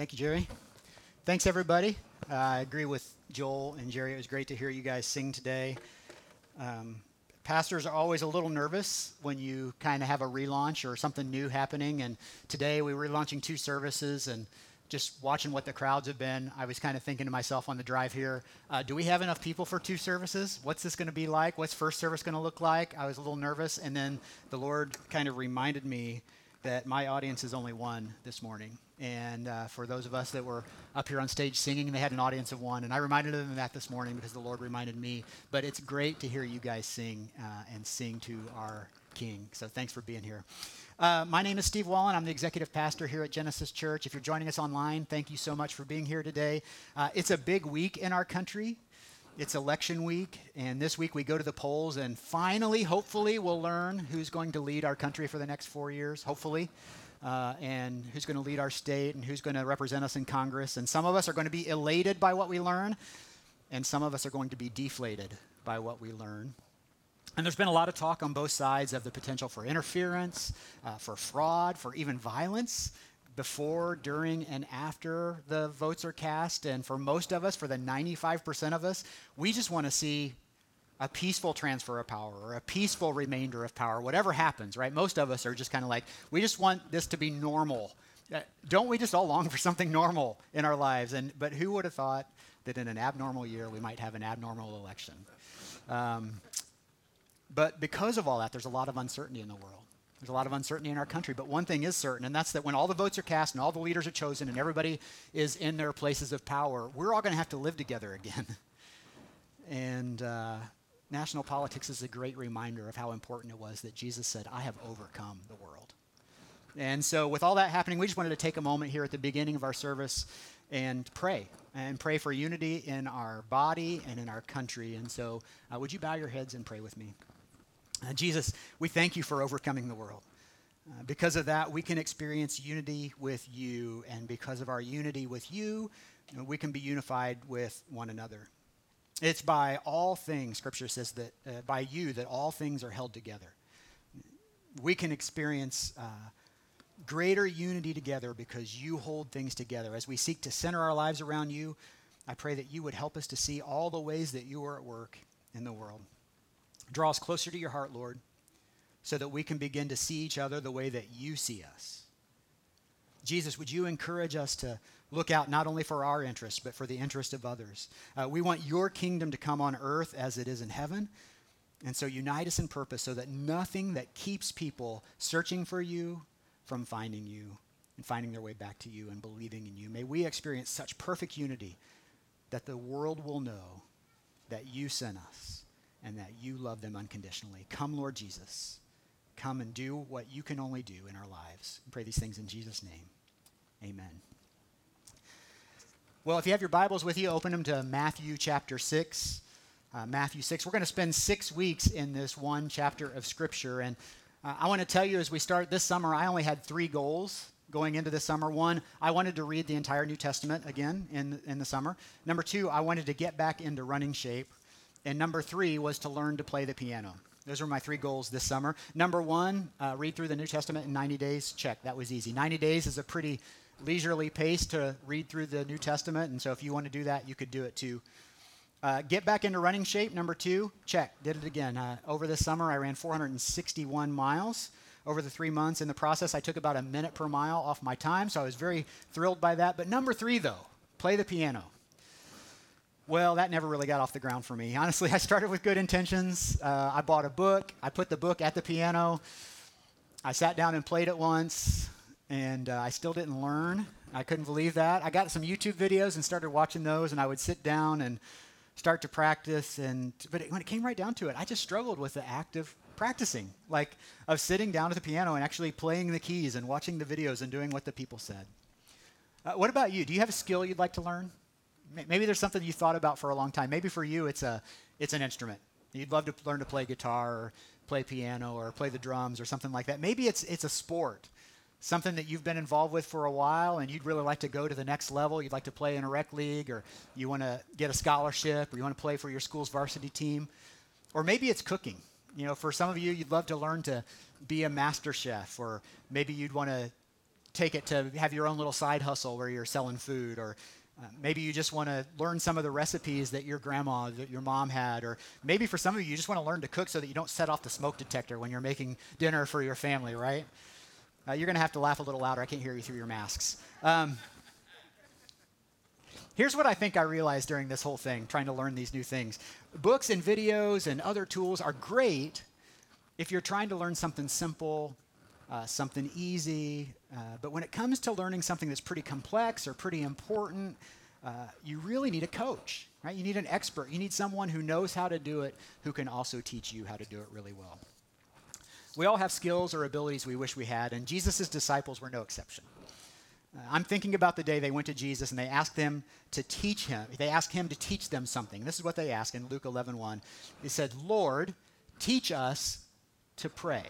Thank you, Jerry. Thanks, everybody. Uh, I agree with Joel and Jerry. It was great to hear you guys sing today. Um, pastors are always a little nervous when you kind of have a relaunch or something new happening. And today we were launching two services and just watching what the crowds have been, I was kind of thinking to myself on the drive here, uh, do we have enough people for two services? What's this going to be like? What's first service going to look like? I was a little nervous. And then the Lord kind of reminded me that my audience is only one this morning. And uh, for those of us that were up here on stage singing, they had an audience of one. And I reminded them of that this morning because the Lord reminded me. But it's great to hear you guys sing uh, and sing to our King. So thanks for being here. Uh, my name is Steve Wallen. I'm the executive pastor here at Genesis Church. If you're joining us online, thank you so much for being here today. Uh, it's a big week in our country. It's election week, and this week we go to the polls, and finally, hopefully, we'll learn who's going to lead our country for the next four years, hopefully, uh, and who's going to lead our state and who's going to represent us in Congress. And some of us are going to be elated by what we learn, and some of us are going to be deflated by what we learn. And there's been a lot of talk on both sides of the potential for interference, uh, for fraud, for even violence before, during, and after the votes are cast. And for most of us, for the 95% of us, we just want to see a peaceful transfer of power or a peaceful remainder of power, whatever happens, right? Most of us are just kind of like, we just want this to be normal. Uh, don't we just all long for something normal in our lives? And but who would have thought that in an abnormal year we might have an abnormal election? Um, but because of all that, there's a lot of uncertainty in the world. There's a lot of uncertainty in our country, but one thing is certain, and that's that when all the votes are cast and all the leaders are chosen and everybody is in their places of power, we're all going to have to live together again. and uh, national politics is a great reminder of how important it was that Jesus said, I have overcome the world. And so, with all that happening, we just wanted to take a moment here at the beginning of our service and pray and pray for unity in our body and in our country. And so, uh, would you bow your heads and pray with me? Uh, Jesus, we thank you for overcoming the world. Uh, because of that, we can experience unity with you. And because of our unity with you, know, we can be unified with one another. It's by all things, Scripture says that uh, by you that all things are held together. We can experience uh, greater unity together because you hold things together. As we seek to center our lives around you, I pray that you would help us to see all the ways that you are at work in the world. Draw us closer to your heart, Lord, so that we can begin to see each other the way that you see us. Jesus, would you encourage us to look out not only for our interests, but for the interest of others? Uh, we want your kingdom to come on earth as it is in heaven. And so unite us in purpose so that nothing that keeps people searching for you from finding you and finding their way back to you and believing in you. May we experience such perfect unity that the world will know that you sent us and that you love them unconditionally. Come, Lord Jesus. Come and do what you can only do in our lives. I pray these things in Jesus' name. Amen. Well, if you have your Bibles with you, open them to Matthew chapter 6. Uh, Matthew 6. We're going to spend six weeks in this one chapter of Scripture. And uh, I want to tell you as we start this summer, I only had three goals going into this summer. One, I wanted to read the entire New Testament again in, in the summer. Number two, I wanted to get back into running shape. And number three was to learn to play the piano. Those were my three goals this summer. Number one, uh, read through the New Testament in 90 days. Check, that was easy. 90 days is a pretty leisurely pace to read through the New Testament. And so if you want to do that, you could do it too. Uh, get back into running shape. Number two, check, did it again. Uh, over the summer, I ran 461 miles over the three months. In the process, I took about a minute per mile off my time, so I was very thrilled by that. But number three, though, play the piano. Well, that never really got off the ground for me. Honestly, I started with good intentions. Uh, I bought a book, I put the book at the piano, I sat down and played it once, and uh, I still didn't learn. I couldn't believe that. I got some YouTube videos and started watching those, and I would sit down and start to practice. And but when it came right down to it, I just struggled with the act of practicing, like of sitting down at the piano and actually playing the keys and watching the videos and doing what the people said. Uh, what about you? Do you have a skill you'd like to learn? Maybe there's something you thought about for a long time. Maybe for you, it's a it's an instrument. You'd love to learn to play guitar or play piano or play the drums or something like that. Maybe it's it's a sport, something that you've been involved with for a while, and you'd really like to go to the next level. You'd like to play in a rec league, or you want to get a scholarship, or you want to play for your school's varsity team, or maybe it's cooking. You know, for some of you, you'd love to learn to be a master chef, or maybe you'd want to take it to have your own little side hustle where you're selling food or maybe you just want to learn some of the recipes that your grandma, that your mom had, or maybe for some of you, you just want to learn to cook so that you don't set off the smoke detector when you're making dinner for your family, right? Uh, you're going to have to laugh a little louder. I can't hear you through your masks. Um, here's what I think I realized during this whole thing, trying to learn these new things. Books and videos and other tools are great if you're trying to learn something simple, uh, something easy, uh, but when it comes to learning something that's pretty complex or pretty important, uh, you really need a coach, right? You need an expert. You need someone who knows how to do it, who can also teach you how to do it really well. We all have skills or abilities we wish we had, and Jesus' disciples were no exception. Uh, I'm thinking about the day they went to Jesus and they asked him to teach him. They asked him to teach them something. This is what they asked in Luke 11:1. They said, "Lord, teach us to pray."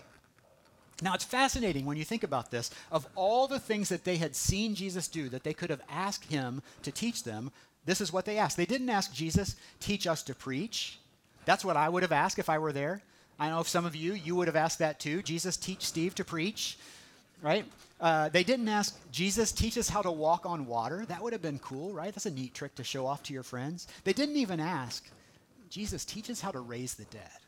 Now, it's fascinating when you think about this. Of all the things that they had seen Jesus do that they could have asked him to teach them, this is what they asked. They didn't ask Jesus, teach us to preach. That's what I would have asked if I were there. I know if some of you, you would have asked that too. Jesus, teach Steve to preach, right? Uh, they didn't ask, Jesus, teach us how to walk on water. That would have been cool, right? That's a neat trick to show off to your friends. They didn't even ask, Jesus, teach us how to raise the dead.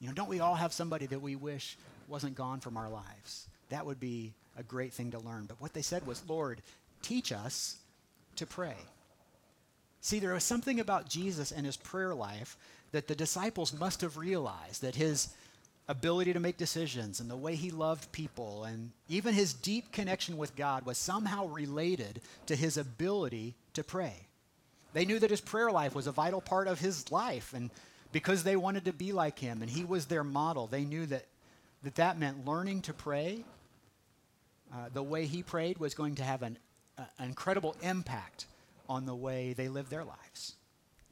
You know, don't we all have somebody that we wish wasn't gone from our lives. That would be a great thing to learn. But what they said was, Lord, teach us to pray. See, there was something about Jesus and his prayer life that the disciples must have realized that his ability to make decisions and the way he loved people and even his deep connection with God was somehow related to his ability to pray. They knew that his prayer life was a vital part of his life and because they wanted to be like him and he was their model, they knew that that that meant learning to pray. Uh, the way he prayed was going to have an, uh, an incredible impact on the way they lived their lives.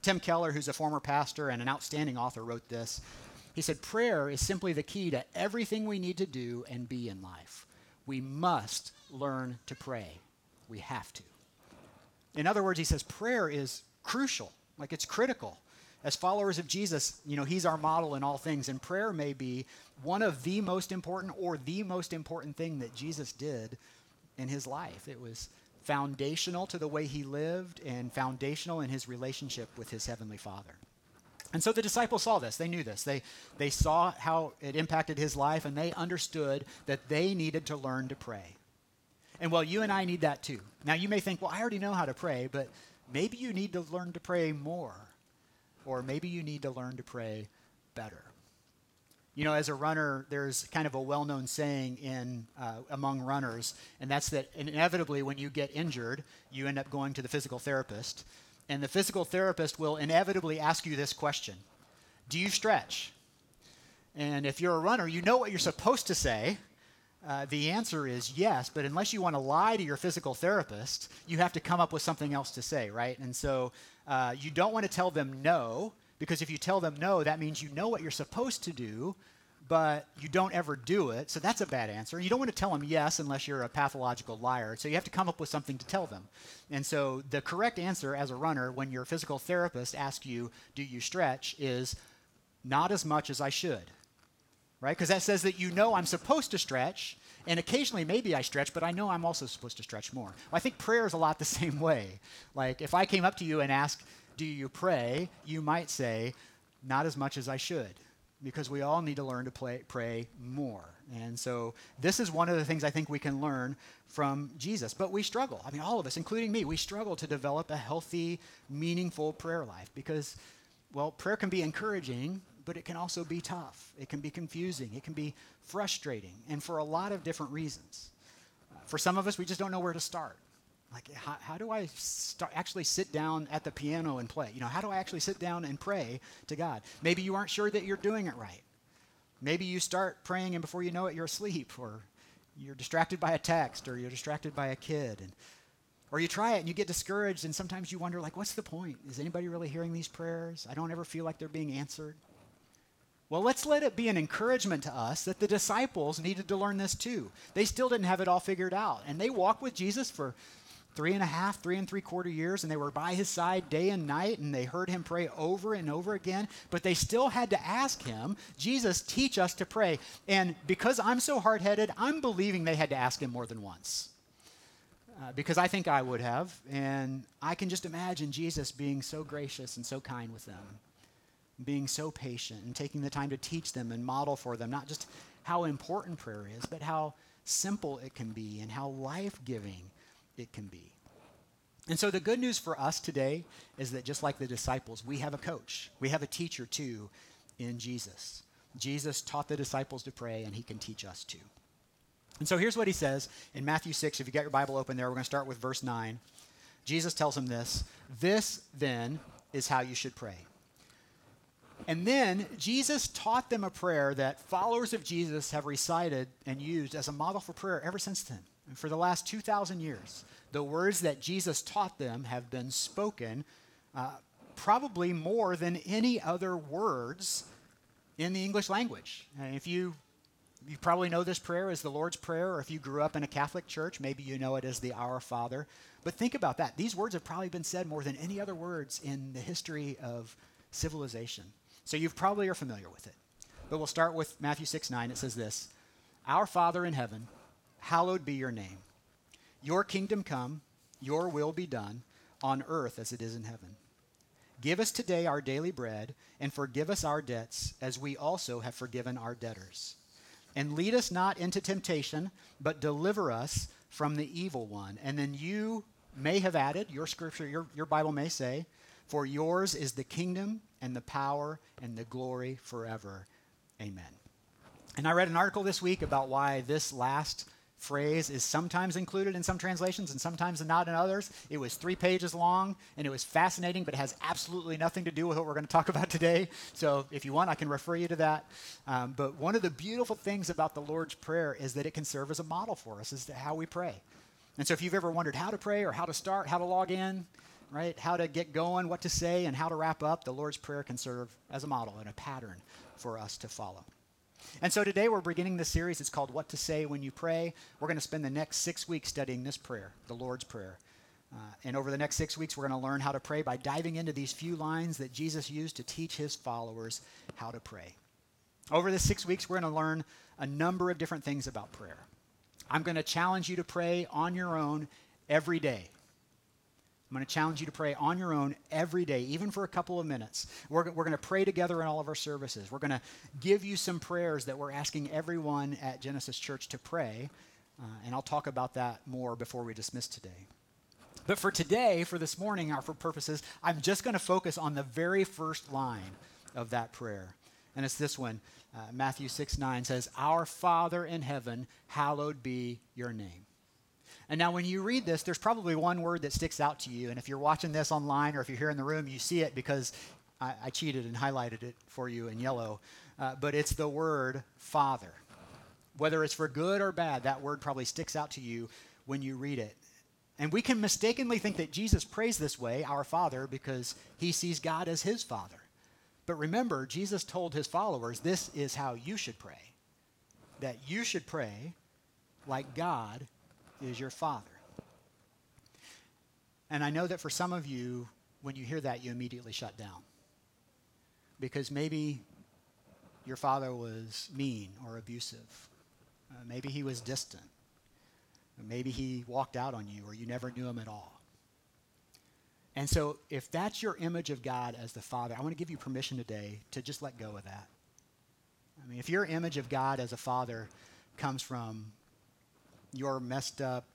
Tim Keller, who's a former pastor and an outstanding author, wrote this. He said, Prayer is simply the key to everything we need to do and be in life. We must learn to pray. We have to. In other words, he says, prayer is crucial, like it's critical as followers of Jesus, you know, he's our model in all things, and prayer may be one of the most important or the most important thing that Jesus did in his life. It was foundational to the way he lived and foundational in his relationship with his heavenly Father. And so the disciples saw this. They knew this. They, they saw how it impacted his life, and they understood that they needed to learn to pray. And well, you and I need that too. Now, you may think, well, I already know how to pray, but maybe you need to learn to pray more or maybe you need to learn to pray better. You know, as a runner, there's kind of a well known saying in, uh, among runners, and that's that inevitably when you get injured, you end up going to the physical therapist. And the physical therapist will inevitably ask you this question Do you stretch? And if you're a runner, you know what you're supposed to say. Uh, the answer is yes, but unless you want to lie to your physical therapist, you have to come up with something else to say, right? And so uh, you don't want to tell them no, because if you tell them no, that means you know what you're supposed to do, but you don't ever do it. So that's a bad answer. You don't want to tell them yes unless you're a pathological liar. So you have to come up with something to tell them. And so the correct answer as a runner, when your physical therapist asks you, Do you stretch? is not as much as I should. Right? Because that says that you know I'm supposed to stretch, and occasionally, maybe I stretch, but I know I'm also supposed to stretch more. Well, I think prayer is a lot the same way. Like, if I came up to you and asked, Do you pray? you might say, Not as much as I should, because we all need to learn to play, pray more. And so, this is one of the things I think we can learn from Jesus. But we struggle. I mean, all of us, including me, we struggle to develop a healthy, meaningful prayer life because, well, prayer can be encouraging, but it can also be tough. It can be confusing. It can be frustrating, and for a lot of different reasons. Uh, for some of us, we just don't know where to start. Like, how, how do I start, actually sit down at the piano and play? You know, how do I actually sit down and pray to God? Maybe you aren't sure that you're doing it right. Maybe you start praying, and before you know it, you're asleep, or you're distracted by a text, or you're distracted by a kid, and or you try it and you get discouraged, and sometimes you wonder, like, what's the point? Is anybody really hearing these prayers? I don't ever feel like they're being answered. Well, let's let it be an encouragement to us that the disciples needed to learn this too. They still didn't have it all figured out. And they walked with Jesus for three and a half, three and three quarter years, and they were by his side day and night, and they heard him pray over and over again, but they still had to ask him, Jesus, teach us to pray. And because I'm so hard headed, I'm believing they had to ask him more than once. Uh, because I think I would have, and I can just imagine Jesus being so gracious and so kind with them, being so patient and taking the time to teach them and model for them not just how important prayer is, but how simple it can be and how life giving it can be. And so the good news for us today is that just like the disciples, we have a coach, we have a teacher too in Jesus. Jesus taught the disciples to pray, and he can teach us too. And so here's what he says in Matthew 6. If you got your Bible open there, we're going to start with verse 9. Jesus tells him this This then is how you should pray. And then Jesus taught them a prayer that followers of Jesus have recited and used as a model for prayer ever since then. And for the last 2,000 years, the words that Jesus taught them have been spoken uh, probably more than any other words in the English language. And if you you probably know this prayer as the Lord's Prayer, or if you grew up in a Catholic church, maybe you know it as the Our Father. But think about that. These words have probably been said more than any other words in the history of civilization. So you probably are familiar with it. But we'll start with Matthew 6 9. It says this Our Father in heaven, hallowed be your name. Your kingdom come, your will be done, on earth as it is in heaven. Give us today our daily bread, and forgive us our debts, as we also have forgiven our debtors. And lead us not into temptation, but deliver us from the evil one. And then you may have added, your scripture, your, your Bible may say, For yours is the kingdom and the power and the glory forever. Amen. And I read an article this week about why this last phrase is sometimes included in some translations and sometimes not in others. It was three pages long and it was fascinating, but it has absolutely nothing to do with what we're going to talk about today. So if you want, I can refer you to that. Um, but one of the beautiful things about the Lord's Prayer is that it can serve as a model for us as to how we pray. And so if you've ever wondered how to pray or how to start, how to log in, right, how to get going, what to say, and how to wrap up, the Lord's Prayer can serve as a model and a pattern for us to follow. And so today we're beginning this series. It's called What to Say When You Pray. We're going to spend the next six weeks studying this prayer, the Lord's Prayer. Uh, and over the next six weeks, we're going to learn how to pray by diving into these few lines that Jesus used to teach his followers how to pray. Over the six weeks, we're going to learn a number of different things about prayer. I'm going to challenge you to pray on your own every day. I'm going to challenge you to pray on your own every day, even for a couple of minutes. We're, we're going to pray together in all of our services. We're going to give you some prayers that we're asking everyone at Genesis Church to pray. Uh, and I'll talk about that more before we dismiss today. But for today, for this morning, our for purposes, I'm just going to focus on the very first line of that prayer. And it's this one uh, Matthew 6 9 says, Our Father in heaven, hallowed be your name. And now, when you read this, there's probably one word that sticks out to you. And if you're watching this online or if you're here in the room, you see it because I, I cheated and highlighted it for you in yellow. Uh, but it's the word Father. Whether it's for good or bad, that word probably sticks out to you when you read it. And we can mistakenly think that Jesus prays this way, our Father, because he sees God as his Father. But remember, Jesus told his followers this is how you should pray that you should pray like God is your Father. And I know that for some of you, when you hear that, you immediately shut down. Because maybe your father was mean or abusive. Uh, maybe he was distant. Maybe he walked out on you or you never knew him at all. And so, if that's your image of God as the Father, I want to give you permission today to just let go of that. I mean, if your image of God as a Father comes from your messed up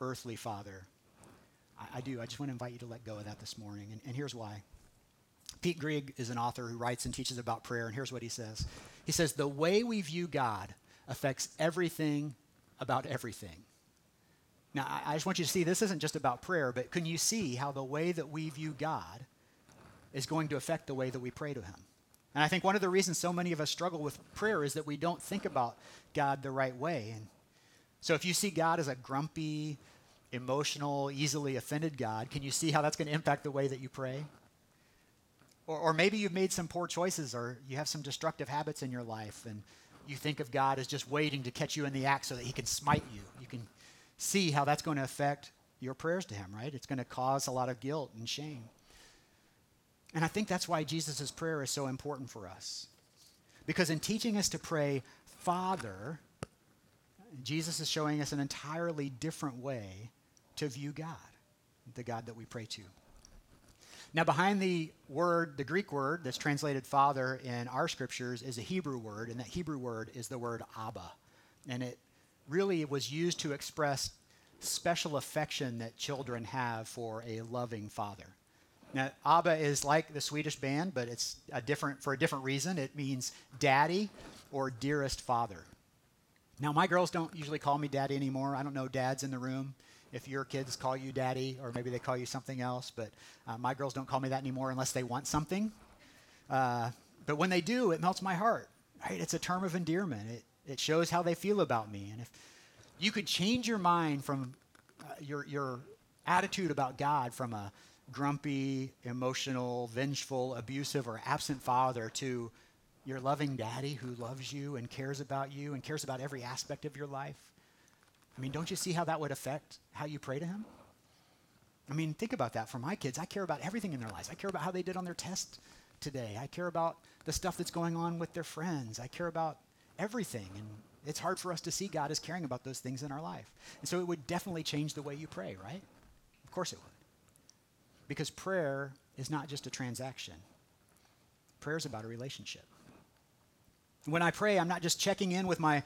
earthly father. I, I, do. I just want to invite you to let go of that this morning. And, and here's why. Pete Greig is an author who writes and teaches about prayer, and here's what he says He says, The way we view God affects everything about everything. Now, I, I just want you to see this isn't just about prayer, but can you see how the way that we view God is going to affect the way that we pray to Him? And I think one of the reasons so many of us struggle with prayer is that we don't think about God the right way. And so if you see God as a grumpy, emotional, easily offended God, can you see how that's going to impact the way that you pray? Or, or maybe you've made some poor choices or you have some destructive habits in your life and you think of God as just waiting to catch you in the act so that he can smite you. You can see how that's going to affect your prayers to him, right? It's going to cause a lot of guilt and shame. And I think that's why Jesus' prayer is so important for us. Because in teaching us to pray, Father, Jesus is showing us an entirely different way to view God, the God that we pray to. Now, behind the word, the Greek word that's translated father in our scriptures is a Hebrew word, and that Hebrew word is the word Abba. And it really was used to express special affection that children have for a loving father. Now, Abba is like the Swedish band, but it's a different for a different reason. It means daddy or dearest father. Now, my girls don't usually call me daddy anymore. I don't know dads in the room. If your kids call you daddy, or maybe they call you something else, but uh, my girls don't call me that anymore unless they want something. Uh, but when they do, it melts my heart. Right? It's a term of endearment. It, it shows how they feel about me. And if you could change your mind from uh, your, your attitude about God from a grumpy, emotional, vengeful, abusive, or absent father to your loving daddy who loves you and cares about you and cares about every aspect of your life. I mean, don't you see how that would affect how you pray to him? I mean, think about that for my kids. I care about everything in their lives. I care about how they did on their test today. I care about the stuff that's going on with their friends. I care about everything. And it's hard for us to see God as caring about those things in our life. And so it would definitely change the way you pray, right? Of course it would. Because prayer is not just a transaction, prayer is about a relationship. When I pray, I'm not just checking in with my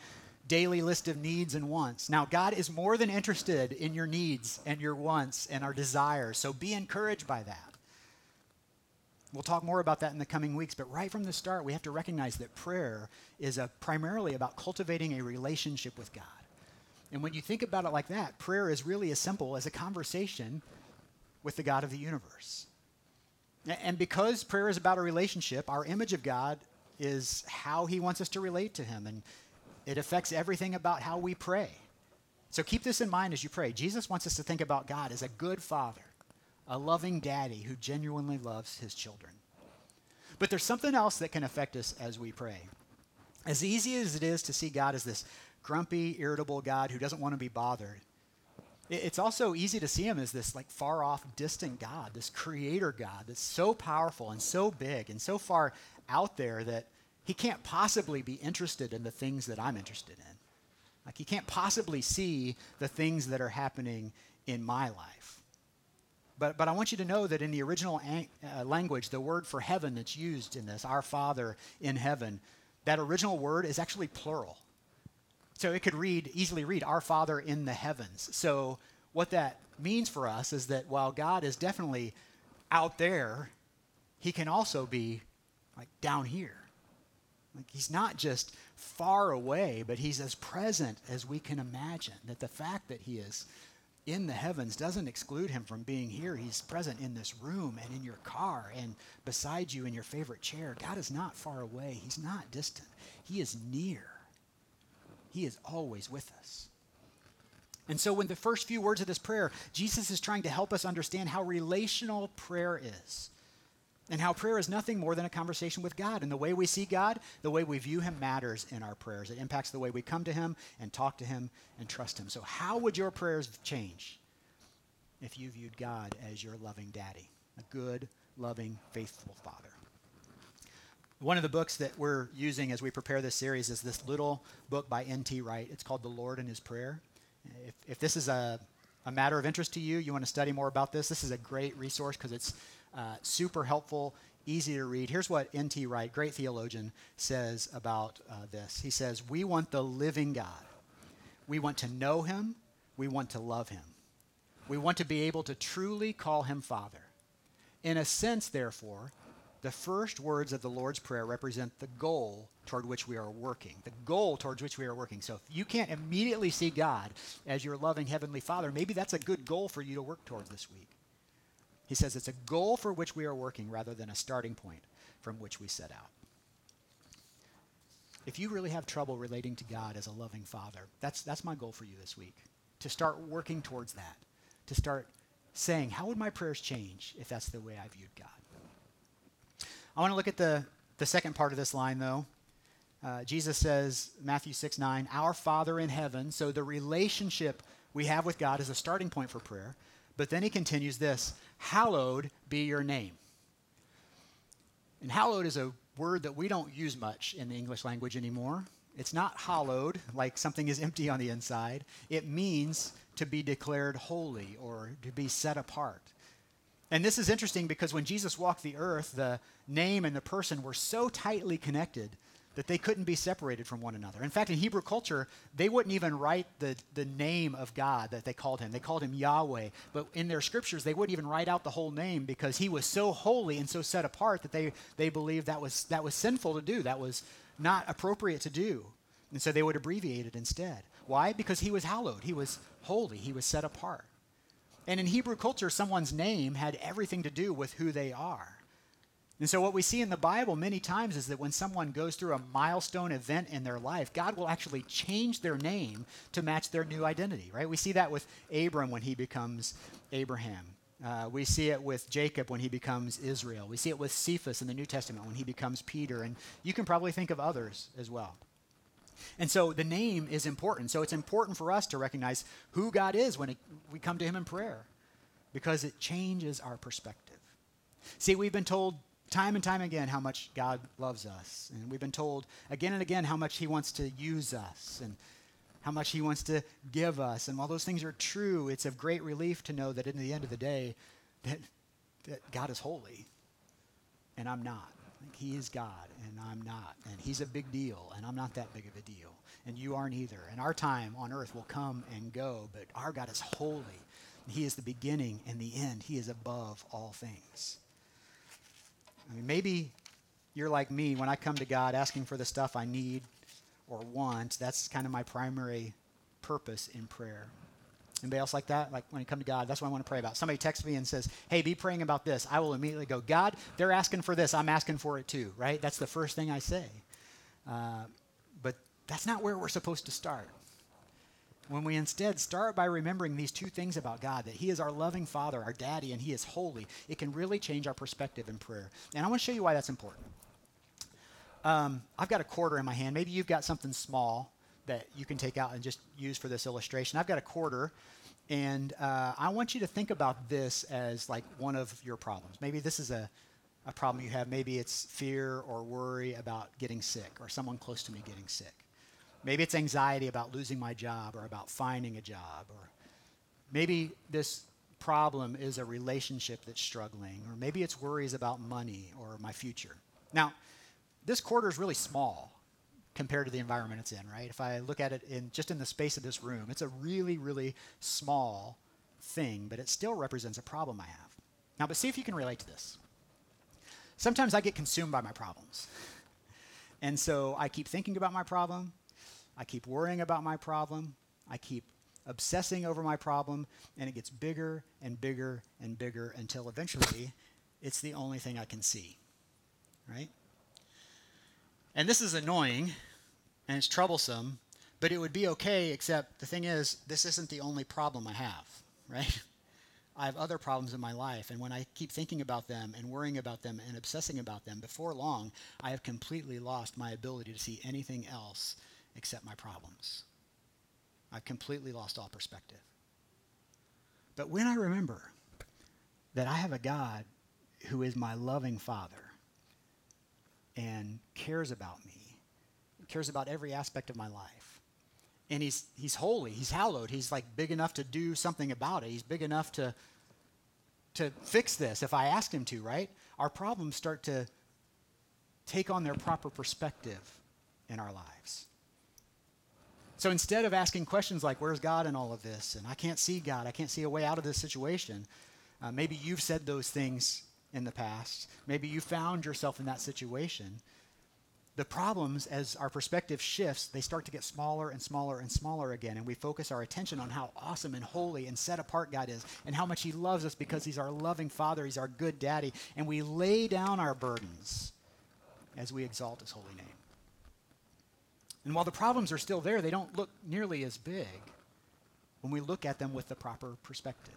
daily list of needs and wants. Now, God is more than interested in your needs and your wants and our desires, so be encouraged by that. We'll talk more about that in the coming weeks, but right from the start, we have to recognize that prayer is a, primarily about cultivating a relationship with God. And when you think about it like that, prayer is really as simple as a conversation with the God of the universe. And because prayer is about a relationship, our image of God is how he wants us to relate to him, and it affects everything about how we pray. So keep this in mind as you pray. Jesus wants us to think about God as a good father, a loving daddy who genuinely loves his children. But there's something else that can affect us as we pray. As easy as it is to see God as this grumpy, irritable God who doesn't want to be bothered, it's also easy to see him as this like far off, distant God, this creator God that's so powerful and so big and so far out there that he can't possibly be interested in the things that I'm interested in. Like he can't possibly see the things that are happening in my life. But, but I want you to know that in the original ang- uh, language, the word for heaven that's used in this, our Father in heaven, that original word is actually plural. So it could read, easily read, Our Father in the heavens. So what that means for us is that while God is definitely out there, he can also be like down here. Like he's not just far away, but he's as present as we can imagine. That the fact that he is in the heavens doesn't exclude him from being here. He's present in this room and in your car and beside you in your favorite chair. God is not far away. He's not distant. He is near. He is always with us. And so, when the first few words of this prayer, Jesus is trying to help us understand how relational prayer is and how prayer is nothing more than a conversation with God. And the way we see God, the way we view Him matters in our prayers. It impacts the way we come to Him and talk to Him and trust Him. So, how would your prayers change if you viewed God as your loving daddy, a good, loving, faithful Father? One of the books that we're using as we prepare this series is this little book by N.T. Wright. It's called The Lord and His Prayer. If, if this is a, a matter of interest to you, you want to study more about this, this is a great resource because it's uh, super helpful, easy to read. Here's what N.T. Wright, great theologian, says about uh, this. He says, We want the living God. We want to know him. We want to love him. We want to be able to truly call him Father. In a sense, therefore, the first words of the Lord's Prayer represent the goal toward which we are working. The goal towards which we are working. So if you can't immediately see God as your loving Heavenly Father, maybe that's a good goal for you to work towards this week. He says it's a goal for which we are working rather than a starting point from which we set out. If you really have trouble relating to God as a loving Father, that's, that's my goal for you this week. To start working towards that. To start saying, how would my prayers change if that's the way I viewed God? I want to look at the, the second part of this line, though. Uh, Jesus says, Matthew 6 9, Our Father in heaven. So the relationship we have with God is a starting point for prayer. But then he continues this Hallowed be your name. And hallowed is a word that we don't use much in the English language anymore. It's not hollowed, like something is empty on the inside. It means to be declared holy or to be set apart. And this is interesting because when Jesus walked the earth, the name and the person were so tightly connected that they couldn't be separated from one another. In fact, in Hebrew culture, they wouldn't even write the, the name of God that they called him. They called him Yahweh. But in their scriptures, they wouldn't even write out the whole name because he was so holy and so set apart that they, they believed that was, that was sinful to do. That was not appropriate to do. And so they would abbreviate it instead. Why? Because he was hallowed. He was holy. He was set apart. And in Hebrew culture, someone's name had everything to do with who they are. And so, what we see in the Bible many times is that when someone goes through a milestone event in their life, God will actually change their name to match their new identity, right? We see that with Abram when he becomes Abraham. Uh, we see it with Jacob when he becomes Israel. We see it with Cephas in the New Testament when he becomes Peter. And you can probably think of others as well. And so the name is important. So it's important for us to recognize who God is when it, we come to him in prayer because it changes our perspective. See, we've been told time and time again how much God loves us. And we've been told again and again how much He wants to use us and how much He wants to give us. And while those things are true, it's of great relief to know that in the end of the day, that, that God is holy and I'm not. He is God and I'm not. And He's a big deal and I'm not that big of a deal. And you aren't either. And our time on earth will come and go, but our God is holy. He is the beginning and the end. He is above all things. I mean, maybe you're like me when I come to God asking for the stuff I need or want. That's kind of my primary purpose in prayer. Anybody else like that? Like when you come to God, that's what I want to pray about. Somebody texts me and says, "Hey, be praying about this." I will immediately go, "God, they're asking for this. I'm asking for it too." Right? That's the first thing I say. Uh, but that's not where we're supposed to start when we instead start by remembering these two things about God that He is our loving Father, our daddy, and He is holy, it can really change our perspective in prayer. And I want to show you why that's important. Um, I've got a quarter in my hand. Maybe you've got something small that you can take out and just use for this illustration. I've got a quarter, and uh, I want you to think about this as like one of your problems. Maybe this is a, a problem you have. Maybe it's fear or worry about getting sick or someone close to me getting sick. Maybe it's anxiety about losing my job or about finding a job. Or maybe this problem is a relationship that's struggling. Or maybe it's worries about money or my future. Now, this quarter is really small compared to the environment it's in, right? If I look at it in just in the space of this room, it's a really, really small thing, but it still represents a problem I have. Now, but see if you can relate to this. Sometimes I get consumed by my problems. And so I keep thinking about my problem, I keep worrying about my problem. I keep obsessing over my problem, and it gets bigger and bigger and bigger until eventually it's the only thing I can see. Right? And this is annoying and it's troublesome, but it would be okay, except the thing is, this isn't the only problem I have, right? I have other problems in my life, and when I keep thinking about them and worrying about them and obsessing about them, before long, I have completely lost my ability to see anything else except my problems. I've completely lost all perspective. But when I remember that I have a God who is my loving Father and cares about me, cares about every aspect of my life, and he's, he's holy, he's hallowed, he's like big enough to do something about it, he's big enough to, to fix this if I ask him to, right? Our problems start to take on their proper perspective in our lives. So instead of asking questions like, where's God in all of this? And I can't see God, I can't see a way out of this situation, uh, maybe you've said those things in the past. Maybe you found yourself in that situation. The problems, as our perspective shifts, they start to get smaller and smaller and smaller again, and we focus our attention on how awesome and holy and set apart God is, and how much He loves us because He's our loving Father, He's our good daddy, and we lay down our burdens as we exalt His holy name. And while the problems are still there, they don't look nearly as big when we look at them with the proper perspective.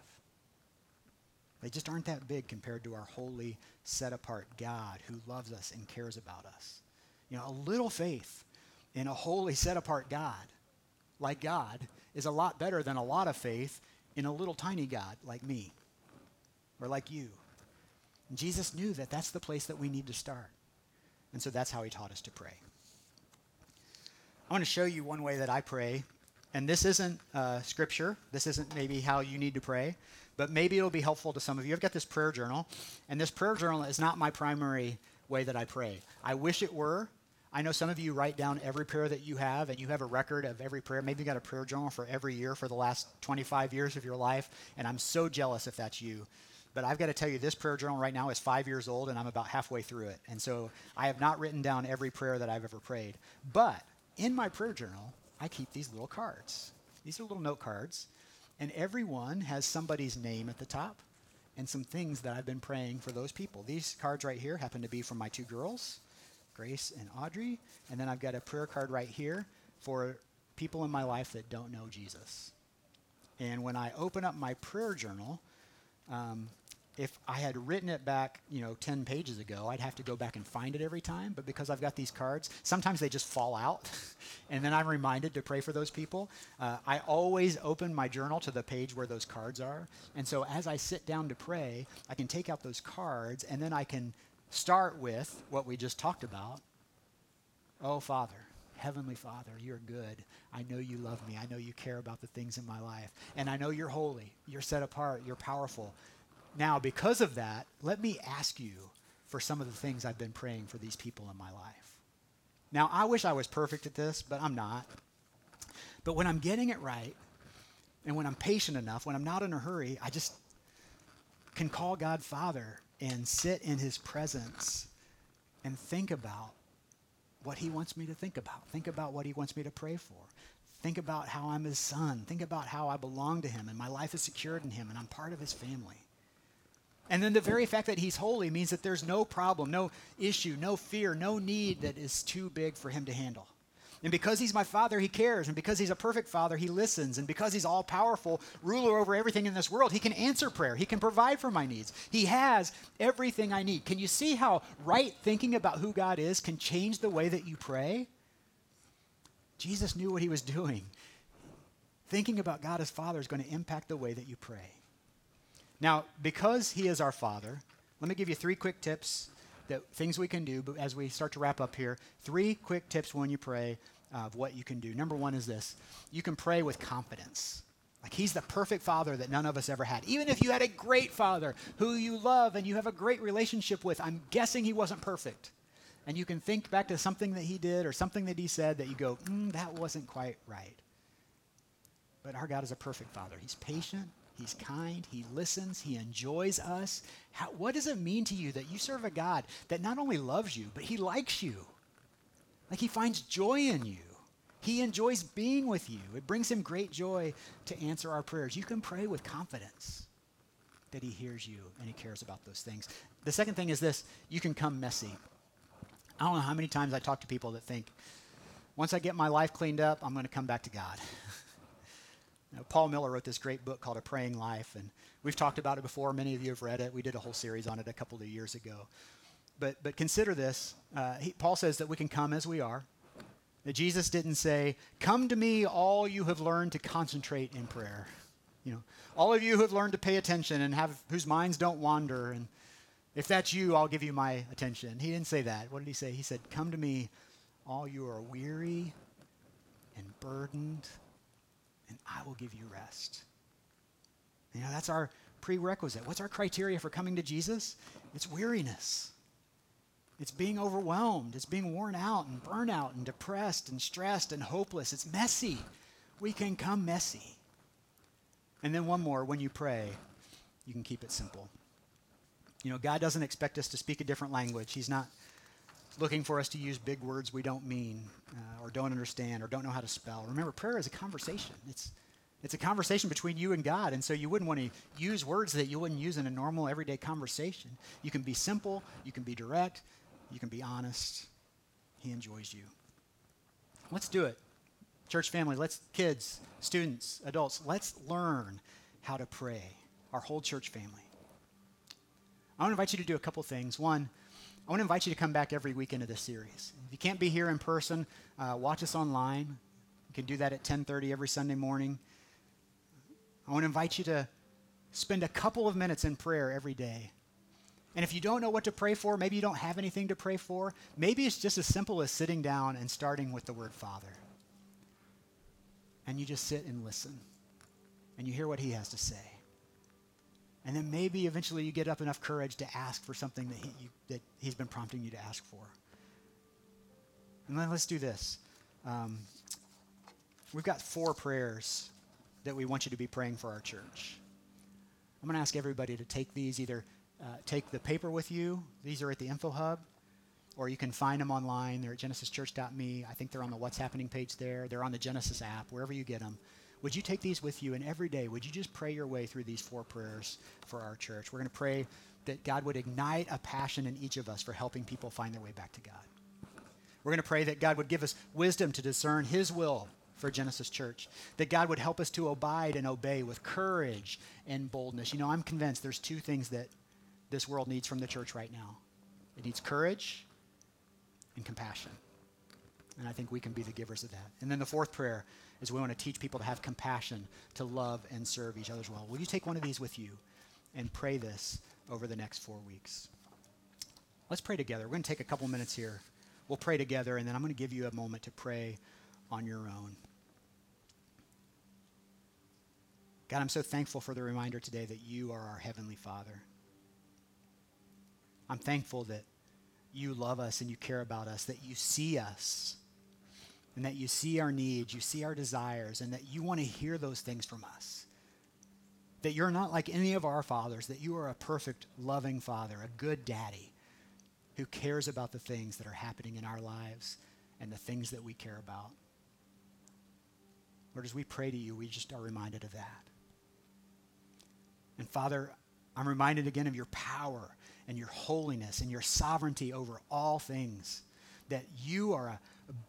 They just aren't that big compared to our holy, set apart God who loves us and cares about us. You know, a little faith in a holy, set apart God like God is a lot better than a lot of faith in a little tiny God like me or like you. And Jesus knew that that's the place that we need to start. And so that's how he taught us to pray. I want to show you one way that I pray. And this isn't uh, scripture. This isn't maybe how you need to pray, but maybe it'll be helpful to some of you. I've got this prayer journal, and this prayer journal is not my primary way that I pray. I wish it were. I know some of you write down every prayer that you have, and you have a record of every prayer. Maybe you got a prayer journal for every year for the last 25 years of your life, and I'm so jealous if that's you. But I've got to tell you, this prayer journal right now is five years old, and I'm about halfway through it. And so I have not written down every prayer that I've ever prayed. But in my prayer journal, I keep these little cards. These are little note cards, and every one has somebody's name at the top and some things that I've been praying for those people. These cards right here happen to be from my two girls, Grace and Audrey, and then I've got a prayer card right here for people in my life that don't know Jesus. And when I open up my prayer journal, um, if I had written it back, you know, 10 pages ago, I'd have to go back and find it every time. But because I've got these cards, sometimes they just fall out. and then I'm reminded to pray for those people. Uh, I always open my journal to the page where those cards are. And so as I sit down to pray, I can take out those cards and then I can start with what we just talked about. Oh, Father. Heavenly Father, you're good. I know you love me. I know you care about the things in my life. And I know you're holy. You're set apart. You're powerful. Now, because of that, let me ask you for some of the things I've been praying for these people in my life. Now, I wish I was perfect at this, but I'm not. But when I'm getting it right, and when I'm patient enough, when I'm not in a hurry, I just can call God Father and sit in His presence and think about what He wants me to think about. Think about what He wants me to pray for. Think about how I'm His son. Think about how I belong to Him and my life is secured in Him and I'm part of His family. And then the very fact that he's holy means that there's no problem, no issue, no fear, no need that is too big for him to handle. And because he's my father, he cares. And because he's a perfect father, he listens. And because he's all powerful, ruler over everything in this world, he can answer prayer. He can provide for my needs. He has everything I need. Can you see how right thinking about who God is can change the way that you pray? Jesus knew what he was doing. Thinking about God as Father is going to impact the way that you pray. Now, because he is our Father, let me give you three quick tips that things we can do as we start to wrap up here. Three quick tips when you pray of what you can do. Number one is this you can pray with confidence. Like he's the perfect father that none of us ever had. Even if you had a great father who you love and you have a great relationship with, I'm guessing he wasn't perfect. And you can think back to something that he did or something that he said that you go, mm, that wasn't quite right. But our God is a perfect father. He's patient, He's kind. He listens. He enjoys us. How, what does it mean to you that you serve a God that not only loves you, but he likes you? Like he finds joy in you. He enjoys being with you. It brings him great joy to answer our prayers. You can pray with confidence that he hears you and he cares about those things. The second thing is this you can come messy. I don't know how many times I talk to people that think, once I get my life cleaned up, I'm going to come back to God. Paul Miller wrote this great book called A Praying Life, and we've talked about it before. Many of you have read it. We did a whole series on it a couple of years ago. But, but consider this. Uh, he, Paul says that we can come as we are. That Jesus didn't say, Come to me, all you have learned to concentrate in prayer. You know, all of you who have learned to pay attention and have whose minds don't wander. And if that's you, I'll give you my attention. He didn't say that. What did he say? He said, Come to me, all you are weary and burdened and I will give you rest. You know, that's our prerequisite. What's our criteria for coming to Jesus? It's weariness. It's being overwhelmed. It's being worn out and burnout and depressed and stressed and hopeless. It's messy. We can come messy. And then one more when you pray, you can keep it simple. You know, God doesn't expect us to speak a different language. He's not looking for us to use big words we don't mean uh, or don't understand or don't know how to spell. Remember, prayer is a conversation. It's it's a conversation between you and God, and so you wouldn't want to use words that you wouldn't use in a normal everyday conversation. You can be simple, you can be direct, you can be honest. He enjoys you. Let's do it. Church family, let's kids, students, adults, let's learn how to pray. Our whole church family. I want to invite you to do a couple things. One, I want to invite you to come back every week into this series. If you can't be here in person, uh, watch us online. You can do that at 10:30 every Sunday morning. I want to invite you to spend a couple of minutes in prayer every day. And if you don't know what to pray for, maybe you don't have anything to pray for, maybe it's just as simple as sitting down and starting with the word Father. And you just sit and listen. And you hear what he has to say. And then maybe eventually you get up enough courage to ask for something that, he, you, that he's been prompting you to ask for. And then let's do this. Um, we've got four prayers that we want you to be praying for our church. I'm going to ask everybody to take these either uh, take the paper with you. These are at the info hub, or you can find them online. They're at genesischurch.me. I think they're on the What's Happening page there. They're on the Genesis app, wherever you get them. Would you take these with you? And every day, would you just pray your way through these four prayers for our church? We're going to pray that God would ignite a passion in each of us for helping people find their way back to God. We're going to pray that God would give us wisdom to discern His will for Genesis Church, that God would help us to abide and obey with courage and boldness. You know, I'm convinced there's two things that this world needs from the church right now it needs courage and compassion. And I think we can be the givers of that. And then the fourth prayer is we want to teach people to have compassion, to love and serve each other as well. Will you take one of these with you and pray this over the next four weeks? Let's pray together. We're going to take a couple minutes here. We'll pray together, and then I'm going to give you a moment to pray on your own. God, I'm so thankful for the reminder today that you are our Heavenly Father. I'm thankful that you love us and you care about us, that you see us, and that you see our needs, you see our desires, and that you want to hear those things from us. That you're not like any of our fathers, that you are a perfect, loving father, a good daddy who cares about the things that are happening in our lives and the things that we care about. Lord, as we pray to you, we just are reminded of that. And Father, I'm reminded again of your power and your holiness and your sovereignty over all things. That you are a,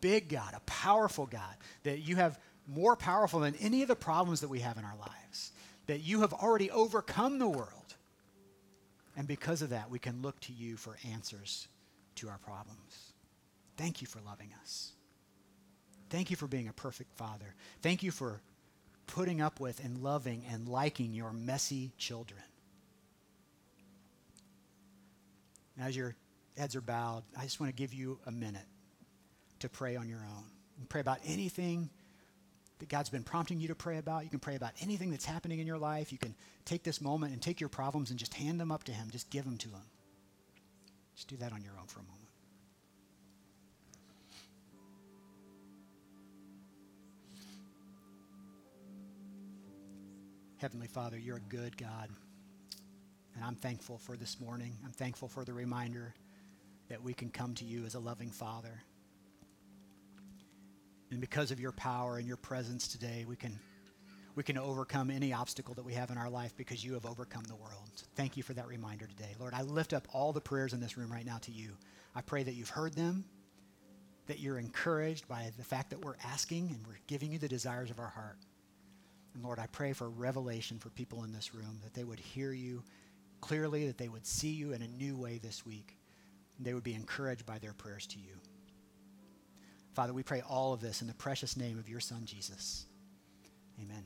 big God, a powerful God, that you have more powerful than any of the problems that we have in our lives, that you have already overcome the world. And because of that, we can look to you for answers to our problems. Thank you for loving us. Thank you for being a perfect father. Thank you for putting up with and loving and liking your messy children. as your heads are bowed, I just want to give you a minute to pray on your own. And pray about anything that God's been prompting you to pray about. You can pray about anything that's happening in your life. You can take this moment and take your problems and just hand them up to Him. Just give them to Him. Just do that on your own for a moment. Heavenly Father, you're a good God. And I'm thankful for this morning. I'm thankful for the reminder that we can come to you as a loving Father. And because of your power and your presence today, we can, we can overcome any obstacle that we have in our life because you have overcome the world. So thank you for that reminder today. Lord, I lift up all the prayers in this room right now to you. I pray that you've heard them, that you're encouraged by the fact that we're asking and we're giving you the desires of our heart. And Lord, I pray for revelation for people in this room, that they would hear you clearly, that they would see you in a new way this week. And they would be encouraged by their prayers to you. Father, we pray all of this in the precious name of your Son, Jesus. Amen.